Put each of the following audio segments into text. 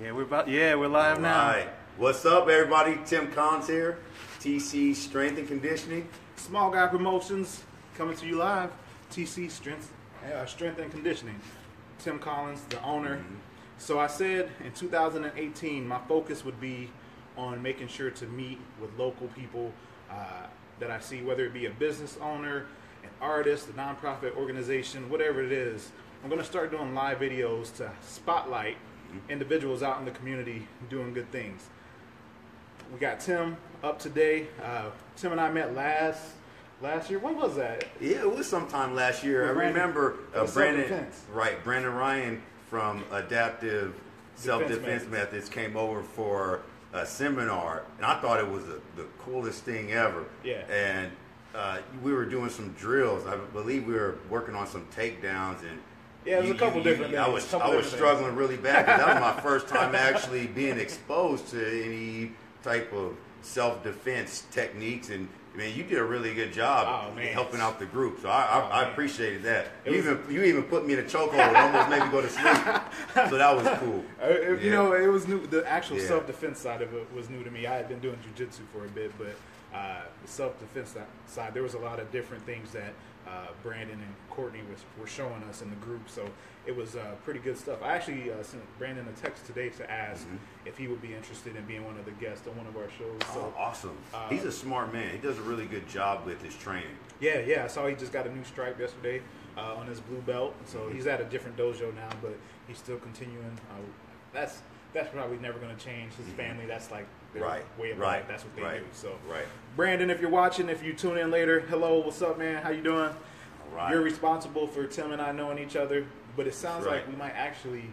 Yeah, we're about. Yeah, we're live now. All right. What's up, everybody? Tim Collins here. TC Strength and Conditioning. Small Guy Promotions coming to you live. TC Strength, uh, Strength and Conditioning. Tim Collins, the owner. So I said in 2018, my focus would be on making sure to meet with local people uh, that I see, whether it be a business owner, an artist, a nonprofit organization, whatever it is. I'm going to start doing live videos to spotlight individuals out in the community doing good things. We got Tim up today. Uh, Tim and I met last last year. When was that? Yeah, it was sometime last year. With I Brandon- remember uh, Brandon, right? Brandon Ryan from Adaptive Self Defense Methods. Methods came over for a seminar, and I thought it was the, the coolest thing ever. Yeah. And uh, we were doing some drills. I believe we were working on some takedowns and. Yeah, it was a couple different I things, was I was struggling really bad that was my first time actually being exposed to any type of self defense techniques and. Man, you did a really good job Oh, helping out the group, so I, I, Oh, I appreciated that. It You was- even you even put me in a chokehold and almost made me go to sleep. So that was cool. Uh, if- You know, it was new. The actual Yeah. self defense side of it was new to me. I had been doing jujitsu for a bit, but uh, the self defense side, there was a lot of different things that uh, Brandon and Courtney was were showing us in the group. So it was uh, pretty good stuff. I actually uh, sent Brandon a text today to ask Mm-hmm. if he would be interested in being one of the guests on one of our shows. So Oh, awesome! uh, He's a smart man. He does a really good job with his training. Yeah, yeah. I saw he just got a new stripe yesterday uh, on his blue belt. So Mm-hmm. he's at a different dojo now, but he's still continuing. Uh, that's that's probably never going to change. His family, that's like their. Right, way of right, life. That's what they right, do. So, right. Brandon, if you're watching, if you tune in later, hello, what's up, man? How you doing? All right. You're responsible for Tim and I knowing each other, but it sounds Right. like we might actually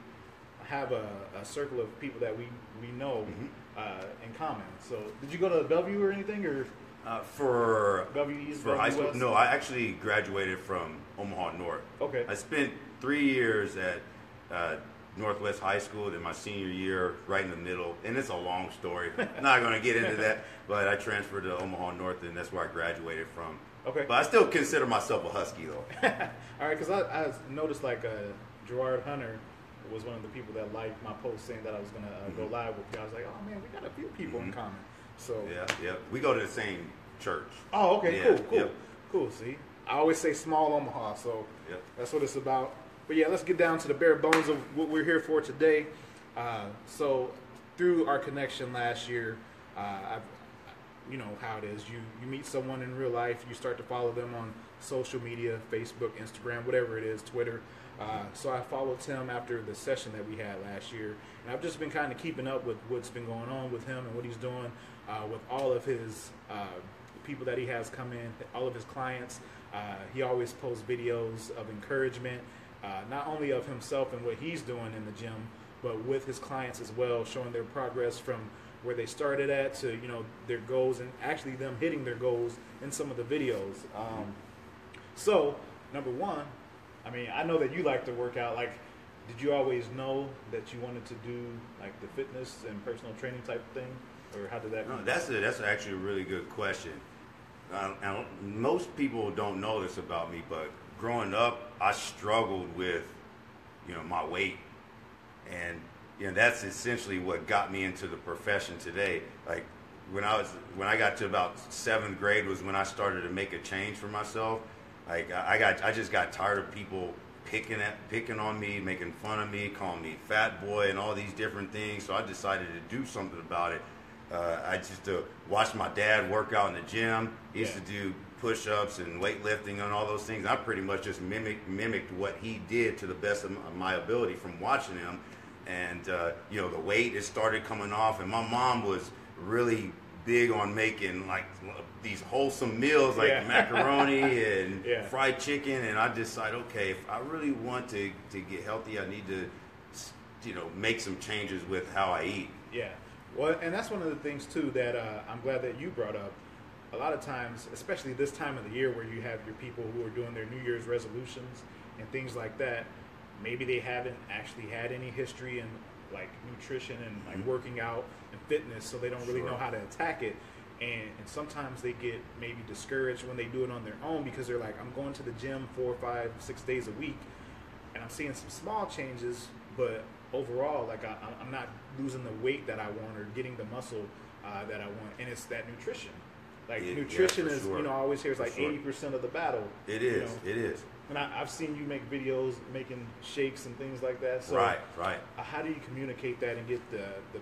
have a, a circle of people that we we know Mm-hmm. uh, in common. So, did you go to Bellevue or anything, or Uh, for Bellevue East, for Bellevue high school, West? no, I actually graduated from Omaha North. Okay. I spent three years at uh, Northwest High School. Then my senior year, right in the middle, and it's a long story. Not going to get into that, but I transferred to Omaha North, and that's where I graduated from. Okay. But I still consider myself a Husky, though. All right, because I, I noticed like uh, Gerard Hunter was one of the people that liked my post saying that I was gonna uh, go live with you. I was like, oh man, we got a few people in Mhm. common. So yeah, yeah. We go to the same church. oh okay, Yeah, cool, cool, yep. cool. See, I always say small Omaha, so that's what it's about. But yeah, let's get down to the bare bones of what we're here for today. Uh, so through our connection last year, uh, you know how it is. You you meet someone in real life, you start to follow them on social media, Facebook, Instagram, whatever it is, Twitter. Uh, so I followed Tim after the session that we had last year, and I've just been kind of keeping up with what's been going on with him and what he's doing uh, with all of his uh, people that he has come in, all of his clients. Uh, he always posts videos of encouragement, uh, not only of himself and what he's doing in the gym, but with his clients as well, showing their progress from where they started at to you know their goals and actually them hitting their goals in some of the videos. Um, so number one, I mean I know that you like to work out. Like, did you always know that you wanted to do like the fitness and personal training type thing, or how did that? No, that's a, that's actually a really good question. Most people don't know this about me, but growing up, I struggled with, you know, my weight, and you know that's essentially what got me into the profession today. Like when I was when I got to about seventh grade was when I started to make a change for myself. Like I I got I just got tired of people picking at picking on me, making fun of me, calling me fat boy, and all these different things. So I decided to do something about it. Uh, I just to watch my dad work out in the gym. He used Yeah. to do push-ups and weightlifting and all those things. I pretty much just mimicked mimicked what he did to the best of my- ability from watching him. And uh, you know, the weight it started coming off, and my mom was really big on making like these wholesome meals like Yeah. macaroni and Yeah. fried chicken. And I decided, okay, if I really want to to get healthy, I need to you know make some changes with how I eat. Yeah. Well, and that's one of the things too that uh, I'm glad that you brought up. A lot of times, especially this time of the year, where you have your people who are doing their New Year's resolutions and things like that, maybe they haven't actually had any history in like nutrition and like Mhm. working out and fitness, so they don't really Sure. know how to attack it. And, and sometimes they get maybe discouraged when they do it on their own because they're like, I'm going to the gym four, five, six days a week, and I'm seeing some small changes, but overall, like I, I'm not losing the weight that I want or getting the muscle uh, that I want, and it's that nutrition. Like Yeah, yeah, nutrition for is, sure. you know, I always hear it's like eighty percent of the battle. It is. You know? It is. And I, I've seen you make videos making shakes and things like that. So right. Right. uh, how do you communicate that and get the the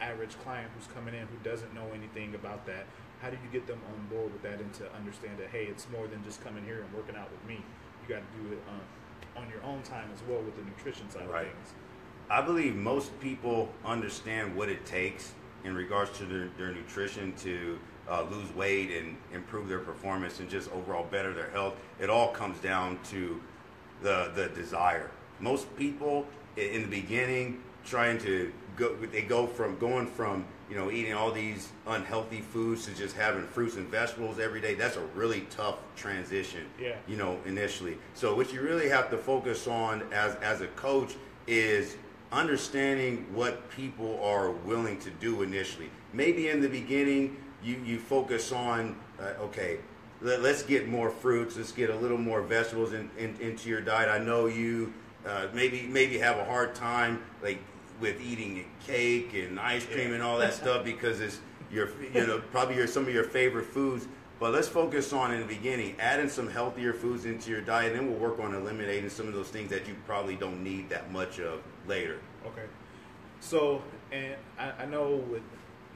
average client who's coming in who doesn't know anything about that? How do you get them on board with that and to understand that hey, it's more than just coming here and working out with me. You got to do it um, on your own time as well with the nutrition side Right. of things. I believe most people understand what it takes in regards to their, their nutrition to uh, lose weight and improve their performance and just overall better their health. It all comes down to the the desire. Most people in the beginning trying to go, they go from going from you know eating all these unhealthy foods to just having fruits and vegetables every day. That's a really tough transition Yeah. you know, initially. So what you really have to focus on as as a coach is understanding what people are willing to do initially. Maybe in the beginning you you focus on uh, okay, let, us get more fruits, let's get a little more vegetables in, in, into your diet. I know you uh, maybe maybe have a hard time like with eating cake and ice cream and all that stuff because it's your you know probably your some of your favorite foods. But let's focus on in the beginning, adding some healthier foods into your diet, and then we'll work on eliminating some of those things that you probably don't need that much of later. Okay. So, and I, I know with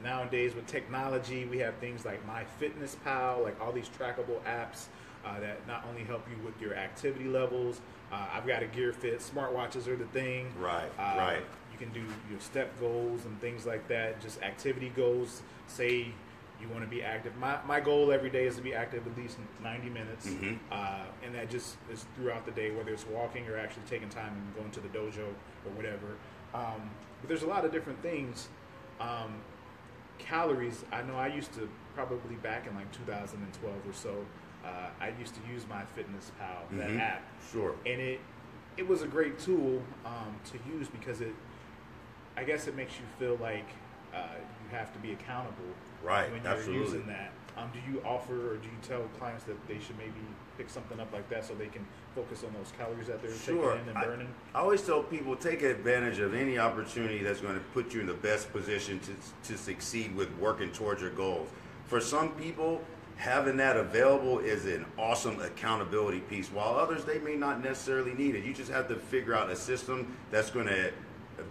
nowadays with technology, we have things like MyFitnessPal, like all these trackable apps uh, that not only help you with your activity levels. Uh, I've got a Gear Fit. Smartwatches are the thing. Right, Uh, right. You can do your step goals and things like that. Just activity goals. Say you want to be active. My, my goal every day is to be active at least 90 minutes. Mhm. Uh, and that just is throughout the day, whether it's walking or actually taking time and going to the dojo or whatever. Um, but there's a lot of different things. Um, calories, I know I used to probably back in like 2012 or so, uh, I used to use my Fitness Pal, that Mhm. app Sure. and it it was a great tool um, to use because it I guess it makes you feel like uh, you have to be accountable Right, when you're absolutely. using that. Um, do you offer or do you tell clients that they should maybe pick something up like that so they can focus on those calories that they're Sure. taking in and I- burning? I always tell people take advantage of any opportunity that's going to put you in the best position to, to succeed with working towards your goals. For some people, having that available is an awesome accountability piece, while others, they may not necessarily need it. You just have to figure out a system that's going to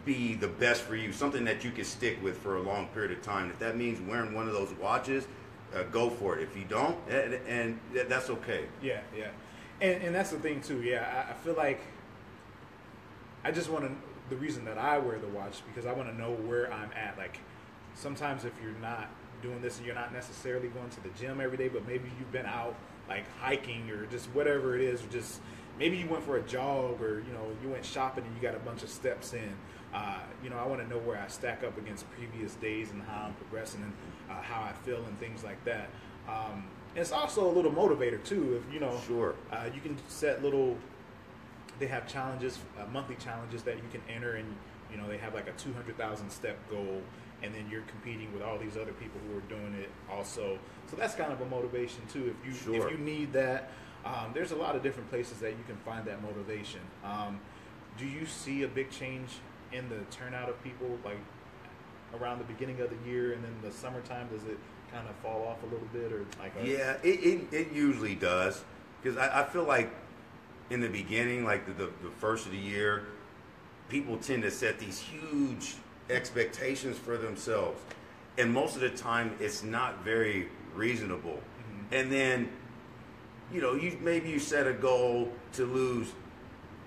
be the best for you, something that you can stick with for a long period of time. If that means wearing one of those watches, uh, go for it. If you don't, and, and that's okay. Yeah, yeah, and and that's the thing too. Yeah, I, I feel like I just want to. The reason that I wear the watch because I want to know where I'm at. Like sometimes if you're not doing this and you're not necessarily going to the gym every day, but maybe you've been out like hiking or just whatever it is, or just maybe you went for a jog or you know you went shopping and you got a bunch of steps in. Uh, you know, I want to know where I stack up against previous days and how I'm progressing and uh, how I feel and things like that. Um, it's also a little motivator too. If you know, Sure. uh, you can set little. They have challenges, uh, monthly challenges that you can enter, and you know they have like a two hundred thousand step goal, and then you're competing with all these other people who are doing it also. So that's kind of a motivation too. If you Sure. if you need that, um, there's a lot of different places that you can find that motivation. Um, do you see a big change in the turnout of people, like around the beginning of the year, and then the summertime? Does it kind of fall off a little bit, or like? a- Yeah, it, it, it usually does. Because I, I feel like in the beginning, like the, the, the first of the year, people tend to set these huge expectations for themselves. And most of the time, it's not very reasonable. Mm-hmm. And then, you know, you maybe you set a goal to lose,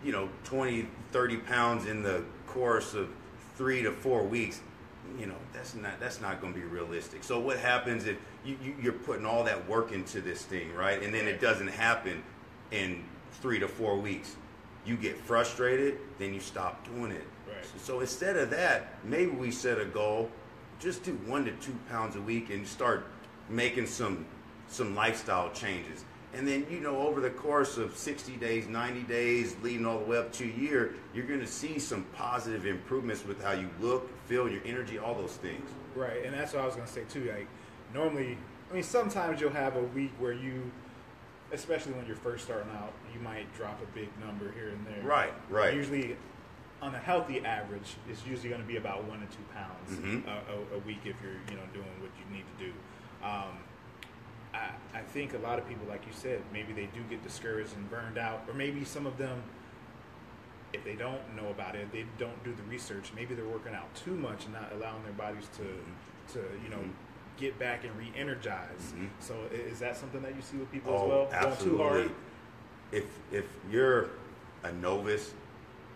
you know, 20, 30 pounds in the course of three to four weeks you know that's not that's not going to be realistic. So what happens if you, you you're putting all that work into this thing right? And then it doesn't happen in three to four weeks. You get frustrated then you stop doing it. Right. so instead of that maybe we set a goal just do one to two pounds a week and start making some some lifestyle changes and then you know over the course of 60 days 90 days leading all the way up to a year you're going to see some positive improvements with how you look feel your energy all those things Right, and that's what I was gonna say too. Like, normally, I mean, sometimes you'll have a week where you, especially when you're first starting out, you might drop a big number here and there. Right, right. Usually, on a healthy average, it's usually going to be about one to two pounds Mhm. a, a, a week if you're you know doing what you need to do. Um, I, I think a lot of people, like you said, maybe they do get discouraged and burned out, or maybe some of them, if they don't know about it, they don't do the research. Maybe they're working out too much and not allowing their bodies to, to you know, Mhm. get back and re-energize. Mhm. So is that something that you see with people Oh, as well? Going absolutely. too hard. If if you're a novice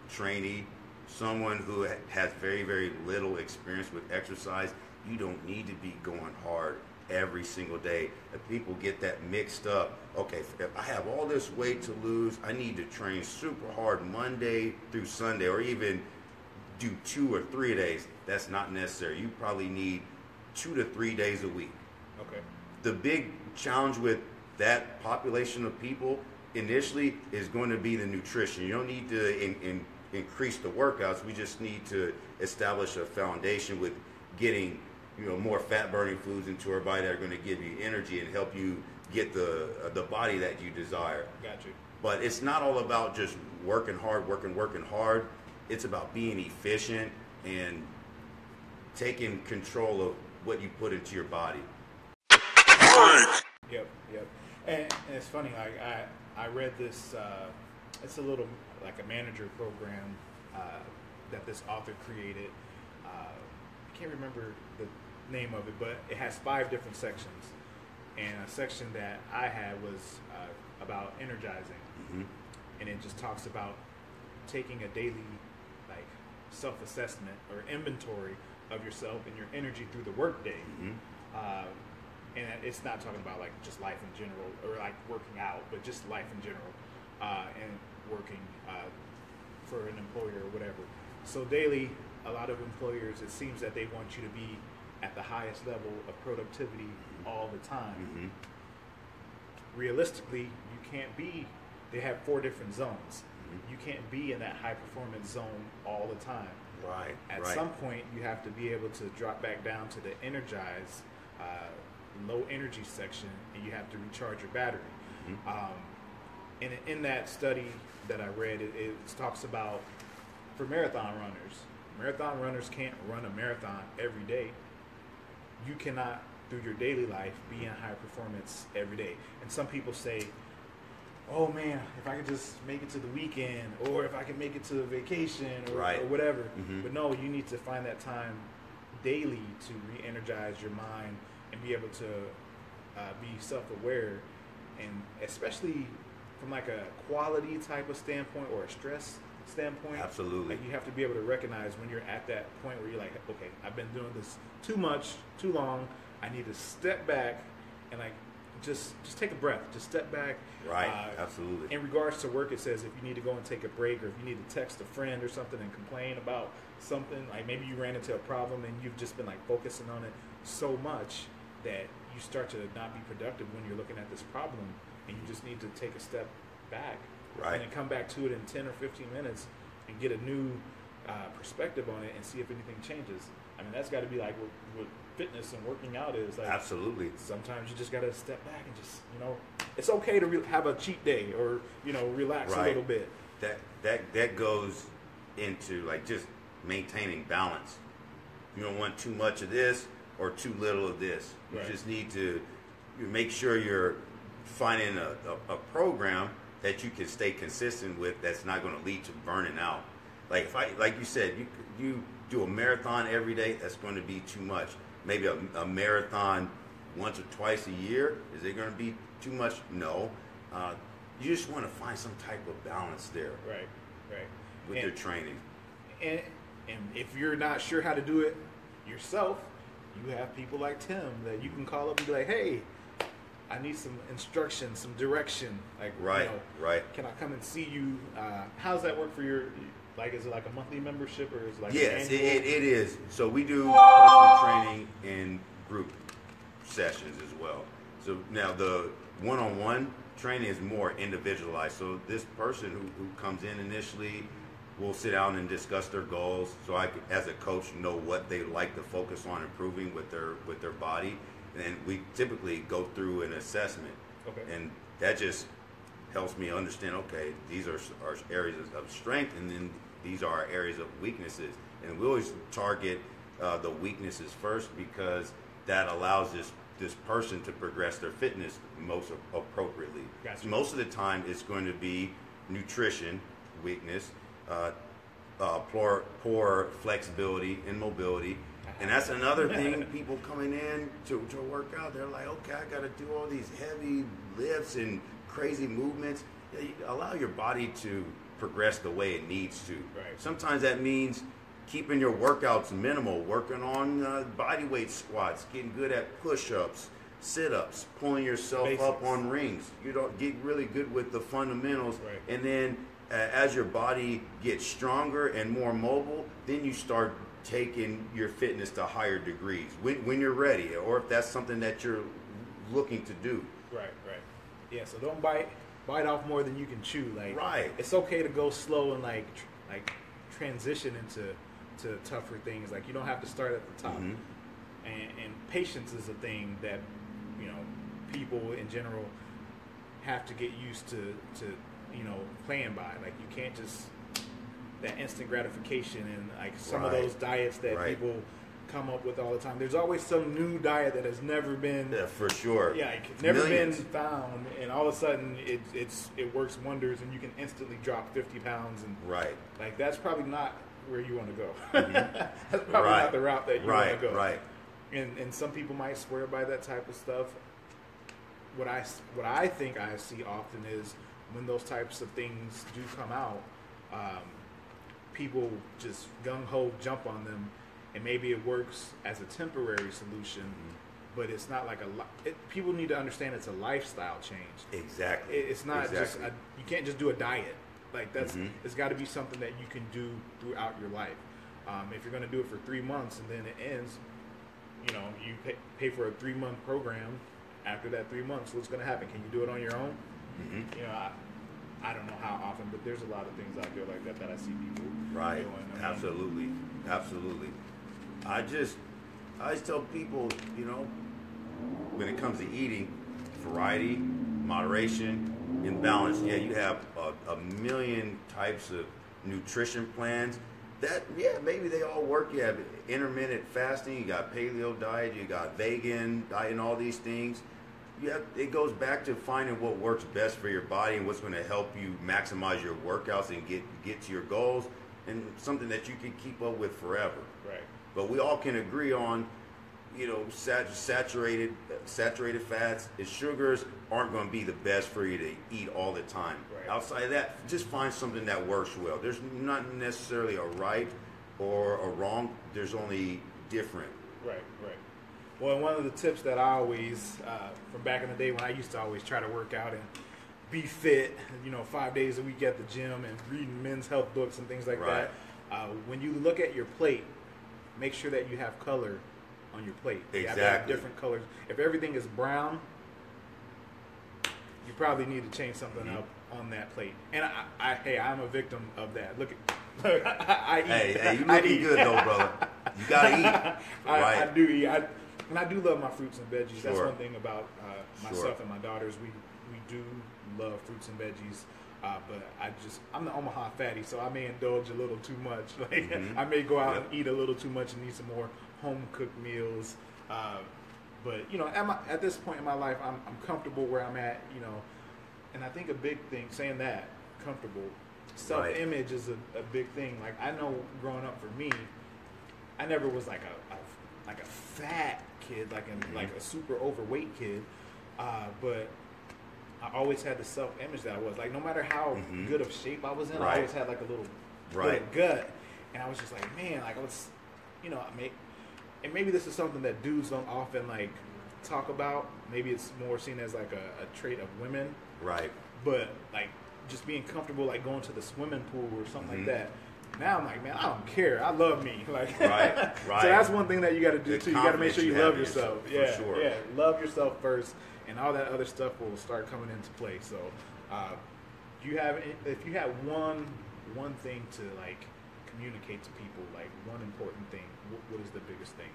trainee, someone who has very very little experience with exercise, you don't need to be going hard every single day. If people get that mixed up, okay, if I have all this weight to lose, I need to train super hard Monday through Sunday, or even do two or three days. That's not necessary. You probably need two to three days a week Okay. the big challenge with that population of people initially is going to be the nutrition. You don't need to in, in, increase the workouts. We just need to establish a foundation with getting you know more fat burning foods into our body that are going to give you energy and help you get the uh, the body that you desire. Got you. But it's not all about just working hard, working, working hard. It's about being efficient and taking control of what you put into your body. Yep, yep. And, and it's funny, like I, I read this. Uh, it's a little like a manager program uh, that this author created. Uh, I can't remember the name of it, but it has five different sections. And a section that I had was uh, about energizing, Mhm. and it just talks about taking a daily like self-assessment or inventory of yourself and your energy through the workday. Mhm. Uh, and it's not talking about like just life in general or like working out, but just life in general uh, and working uh, for an employer or whatever. So daily, a lot of employers, it seems that they want you to be at the highest level of productivity all the time. Mhm. Realistically, you can't be. They have four different zones. Mhm. You can't be in that high performance zone all the time. Right. At right. some point, you have to be able to drop back down to the energized, uh, low energy section, and you have to recharge your battery. Mhm. Um, and in that study that I read, it, it talks about for marathon runners. Marathon runners can't run a marathon every day. You cannot, through your daily life, be in high performance every day. And some people say, "Oh man, if I could just make it to the weekend, or if I could make it to a vacation, or, Right. or whatever." Mhm. But no, you need to find that time daily to re-energize your mind and be able to uh, be self-aware, and especially from like a quality type of standpoint or a stress standpoint. Absolutely. Like you have to be able to recognize when you're at that point where you're like, okay, I've been doing this too much, too long. I need to step back and like just just take a breath. Just step back. Right. Uh, Absolutely. in regards to work, it says if you need to go and take a break, or if you need to text a friend or something and complain about something, like maybe you ran into a problem and you've just been like focusing on it so much that you start to not be productive when you're looking at this problem, and you just need to take a step back, Right. and then come back to it in ten or fifteen minutes and get a new uh, perspective on it and see if anything changes. I mean, that's got to be like what, what fitness and working out is. Like, Absolutely. sometimes you just gotta step back and just you know it's okay to re- have a cheat day or you know relax a little bit That that that goes into like just maintaining balance. You don't want too much of this or too little of this. You Right. just need to you make sure you're finding a, a, a program that you can stay consistent with that's not going to lead to burning out. Like if I like you said, you you do a marathon every day, that's going to be too much. Maybe a, a marathon once or twice a year, is it going to be too much? No. Uh, you just want to find some type of balance there right right with and, your training. and, and if you're not sure how to do it yourself you have people like tim that you can call up and be like hey i need some instruction some direction like Right, you know, right. can i come and see you uh, does that work for your like is it like a monthly membership or is it like Yes, it, it, it is. So we do personal training and group sessions as well. So now the one-on-one training is more individualized. So this person who, who comes in initially will sit down and discuss their goals. So I, as a coach, know what they like to focus on improving with their with their body, and we typically go through an assessment. Okay. And that just helps me understand. Okay, these are, our areas of strength, and then these are our areas of weaknesses, and we always target uh, the weaknesses first because that allows this this person to progress their fitness most appropriately. Gotcha. Most of the time, it's going to be nutrition weakness, uh, uh, poor poor flexibility and mobility, and that's another thing. People coming in to, to work out, they're like, okay, I got to do all these heavy lifts and crazy movements. Allow your body to progress the way it needs to. Right. Sometimes that means keeping your workouts minimal, working on uh, body weight squats, getting good at push-ups, sit-ups, pulling yourself up on rings. You don't get really good with the fundamentals, Right. and then uh, as your body gets stronger and more mobile, then you start taking your fitness to higher degrees when, when you're ready, or if that's something that you're looking to do. Right, right. Yeah, so don't bite bite off more than you can chew. Like, Right. It's okay to go slow and like tr- like transition into to tougher things. Like you don't have to start at the top. Mhm. And, and patience is a thing that you know people in general have to get used to to you know playing by. Like you can't just that instant gratification and like some of those diets that Right. people come up with all the time. There's always some new diet that has never been Yeah, for sure. yeah, like never Millions. been found, and all of a sudden it, it's it works wonders, and you can instantly drop fifty pounds, and Right. like that's probably not where you want to go. that's probably right. not the route that you right. want to go. Right. And and some people might swear by that type of stuff. What I what I think I see often is when those types of things do come out, um, people just gung ho jump on them, and maybe it works as a temporary solution, but it's not like a. Li- it, people need to understand it's a lifestyle change. Exactly. It, it's not just a, you can't just do a diet. Like that's Mhm. it's got to be something that you can do throughout your life. Um, if you're going to do it for three months and then it ends, you know, you pay, pay for a three month program. After that three months, what's going to happen? Can you do it on your own? Mhm. You know, I, I don't know how often, but there's a lot of things out there like that that I see people Right. doing. I mean, Absolutely. Absolutely. I just, I just tell people, you know, when it comes to eating, variety, moderation, and balance. Yeah, you have a, a million types of nutrition plans. That yeah, maybe they all work. You have intermittent fasting, you got paleo diet, you got vegan diet, and all these things. Have, it goes back to finding what works best for your body and what's going to help you maximize your workouts and get get to your goals, and something that you can keep up with forever. Right. But we all can agree on, you know, sat- saturated saturated fats and sugars aren't going to be the best for you to eat all the time. Right. Outside of that, just find something that works well. There's not necessarily a right or a wrong. There's only different. Right, right. Well, one of the tips that I always, uh, from back in the day when I used to always try to work out and be fit, you know, five days a week at the gym and reading men's health books and things like Right. that. Uh, when you look at your plate, make sure that you have color on your plate. You have have Exactly. different colors. If everything is brown, you probably need to change something Mhm. up on that plate. And I, I, hey, I'm a victim of that. Look at, look, I, I eat. Hey, hey, you I looking eat. good though, brother. You gotta eat. I, right. I do eat. I, and I do love my fruits and veggies. That's one thing about uh, myself Sure. and my daughters. We we do love fruits and veggies. Uh, but I just I'm the Omaha fatty, so I may indulge a little too much. Like Mhm. I may go out Yep. and eat a little too much and need some more home cooked meals. Uh, but you know, at, my, at this point in my life, I'm, I'm comfortable where I'm at. You know, and I think a big thing saying that comfortable self image is a, a big thing. Like I know growing up for me, I never was like a, a like a fat kid, like a, Mhm. like a super overweight kid. Uh, but I always had the self image that I was. Like no matter how Mhm. good of shape I was in, I always had like a little Right. gut, and I was just like, man, like I was, you know, I make, and maybe this is something that dudes don't often like talk about. Maybe it's more seen as like a, a trait of women, Right. but like just being comfortable, like going to the swimming pool or something Mhm. like that. Now I'm like, man, I don't care. I love me. Like, Right, right. so that's one thing that you got to do The too. You got to make sure you, you love yourself. yourself, for Yeah, sure. yeah. Love yourself first, and all that other stuff will start coming into play. So, uh, you have if you have one one thing to like communicate to people, like one important thing, what, what is the biggest thing?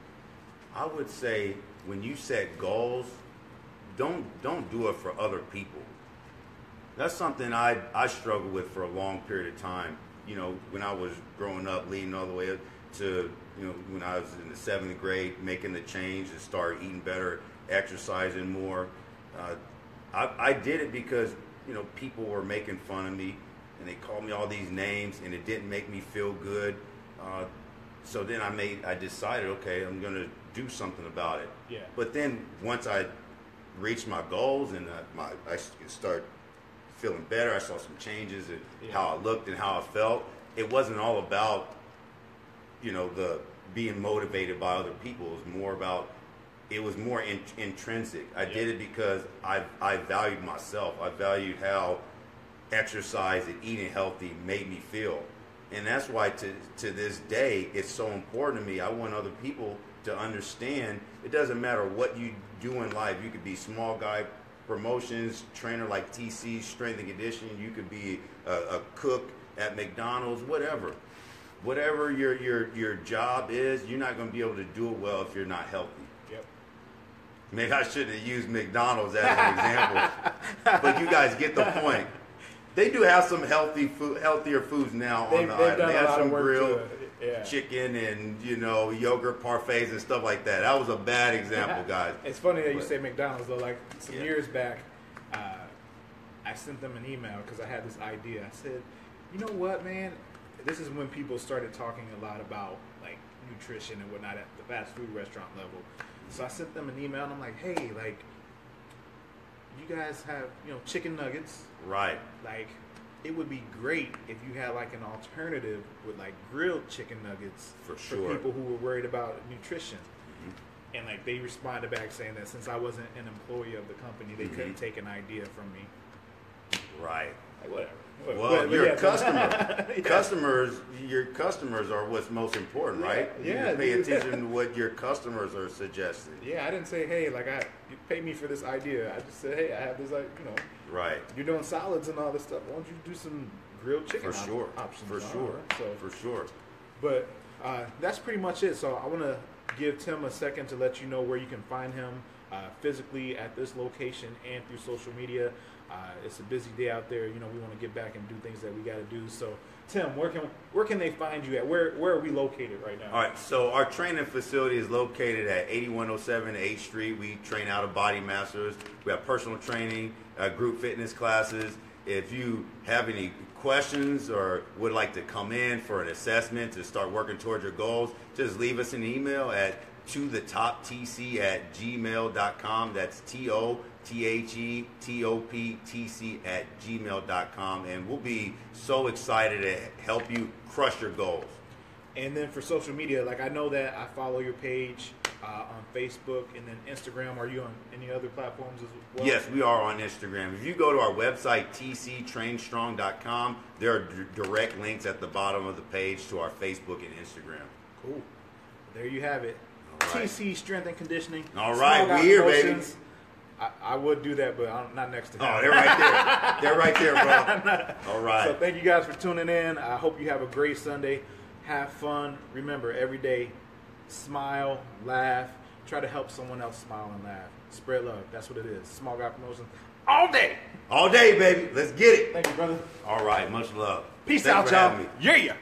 I would say when you set goals, don't don't do it for other people. That's something I I struggled with for a long period of time. You know, when I was growing up, leading all the way up to, you know, when I was in the seventh grade, making the change and start eating better, exercising more. Uh, I, I did it because, you know, people were making fun of me and they called me all these names and it didn't make me feel good. Uh, so then I made, I decided, okay, I'm going to do something about it. Yeah. But then once I reached my goals and uh, my, I start feeling better, I saw some changes in Yeah. how I looked and how I felt. It wasn't all about, you know, the being motivated by other people. It was more about, it was more in, intrinsic. I did it because I, I valued myself. I valued how exercise and eating healthy made me feel. And that's why to, to this day, it's so important to me. I want other people to understand it doesn't matter what you do in life. You could be small guy promotions, trainer like TC, strength and conditioning. You could be a, a cook at McDonald's, whatever. Whatever your, your, your job is, you're not going to be able to do it well if you're not healthy. Yep. Maybe I shouldn't have used McDonald's as an example, but you guys get the point. They do have some healthy food, healthier foods now They've, on the they've item. They have some grilled yeah. chicken and you know yogurt parfaits and stuff like that. That was a bad example, guys. It's funny that you say McDonald's though. Like some Yeah. years back, uh, I sent them an email because I had this idea. I said, you know what, man? This is when people started talking a lot about like nutrition and whatnot at the fast food restaurant level. So I sent them an email and I'm like, hey, like, you guys have you know chicken nuggets. Right. Like, it would be great if you had like an alternative with like grilled chicken nuggets For sure. Mm-hmm. people who were worried about nutrition. And like they responded back saying that since I wasn't an employee of the company, they couldn't Mhm. take an idea from me. Right. Like whatever. Well, But- but your yeah, customer, Yeah. customers, your customers are what's most important, right? You Yeah, just pay attention to what your customers are suggesting. Yeah, I didn't say hey, like I you pay me for this idea. I just said hey, I have this like you know Right. you're doing salads and all this stuff. Why don't you do some grilled chicken For op- sure. options? For sure. right, So For sure. But uh, that's pretty much it. So I want to give Tim a second to let you know where you can find him uh, physically at this location and through social media. Uh, it's a busy day out there. You know, we want to get back and do things that we got to do. So, Tim, where can where can they find you at? Where where are we located right now? All right, so our training facility is located at 8107 8th Street. We train out of Body Masters. We have personal training, uh, group fitness classes. If you have any questions or would like to come in for an assessment to start working towards your goals, just leave us an email at to the top tc at gmail.com. That's T O T H E T O P T C at gmail.com. And we'll be so excited to help you crush your goals. And then for social media, like I know that I follow your page uh, on Facebook and then Instagram. Are you on any other platforms as well? Yes, we are on Instagram. If you go to our website, tctrainstrong.com, there are d- direct links at the bottom of the page to our Facebook and Instagram. Cool. There you have it. Right. TC Strength and Conditioning. All right, Small right, Guy we here, baby. I, I would do that, but I'm not next to oh, him. Oh, they're right there. they're right there, bro. All right. So thank you guys for tuning in. I hope you have a great Sunday. Have fun. Remember, every day, smile, laugh. Try to help someone else smile and laugh. Spread love. That's what it is. Small Guy Promotions all day. All day, baby. Let's get it. Thank you, brother. All right. Much love. Peace Thanks out, y'all. Yeah, yeah.